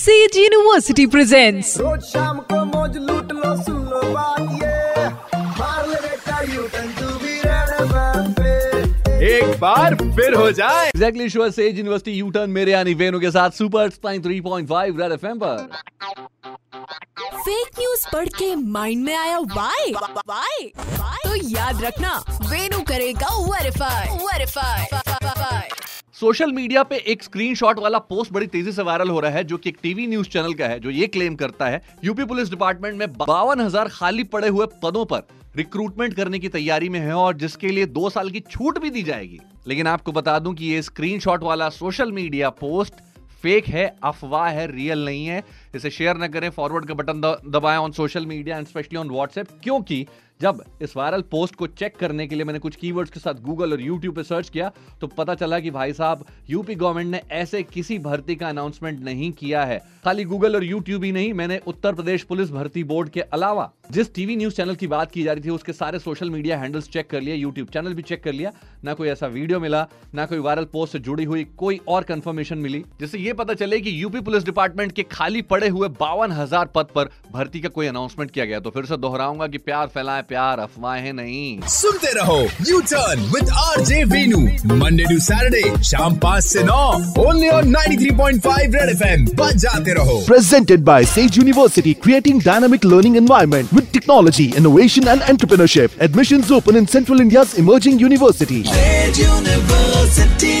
Says university presents रोज शाम को मौज लूट लो सुन लो बात ये। मार ले बेटा U turn to be red एक बार फिर हो जाए। Exactly sure Sage university U turn मेरे यानी वेनु के साथ super three point five red FM पर। फेक न्यूज़ पढ़ के माइंड में आया वाई वाई तो याद रखना वेनु करेगा वेरीफाई वेरीफाई सोशल मीडिया पे एक स्क्रीनशॉट वाला पोस्ट बड़ी तेज़ी से वायरल हो रहा है, जो कि एक टीवी न्यूज़ चैनल का है, जो ये क्लेम करता है, यूपी पुलिस डिपार्टमेंट में बावन हज़ार खाली पड़े हुए पदों पर रिक्रूटमेंट करने की तैयारी में है और जिसके लिए दो साल की छूट भी दी जाएगी। लेकिन आपको बता दूँ कि ये स्क्रीनशॉट वाला सोशल मीडिया पोस्ट फेक है, अफवाह है, रियल नहीं है। इसे शेयर न करें फॉरवर्ड का बटन दबाएँ on social media and specially on WhatsApp क्योंकि जब इस वायरल पोस्ट को चेक करने के लिए मैंने कुछ कीवर्ड्स के साथ गूगल और यूट्यूब पे सर्च किया तो पता चला कि भाई साहब यूपी गवर्नमेंट ने ऐसे किसी भर्ती का अनाउंसमेंट नहीं किया है। खाली गूगल और यूट्यूब ही नहीं, मैंने उत्तर प्रदेश पुलिस भर्ती बोर्ड के अलावा जिस टीवी न्यूज़ चैनल की बात की जा रही थी, उसके सारे सोशल मीडिया हैंडल्स चेक कर लिया यूट्यूब चैनल भी चेक कर लिया। ना कोई ऐसा वीडियो मिला, ना कोई वायरल पोस्ट से जुड़ी हुई कोई और कंफर्मेशन मिली, जिससे ये पता चले कि यूपी पुलिस डिपार्टमेंट के खाली पड़े हुए बावन हज़ार पद पर भर्ती का कोई अनाउंसमेंट किया गया। तो फिर से दोहराऊँगा कि प्यार फैलाए प्यार अफवाहें नहीं सुनते रहो U turn with R J Venu Monday to Saturday शाम पाँच से नौ ओनली ऑन 93.5 रेड एफएम बजाते रहो presented by Sage University, creating dynamic learning environment with technology, innovation and entrepreneurship. Admissions open in Central India's emerging university. University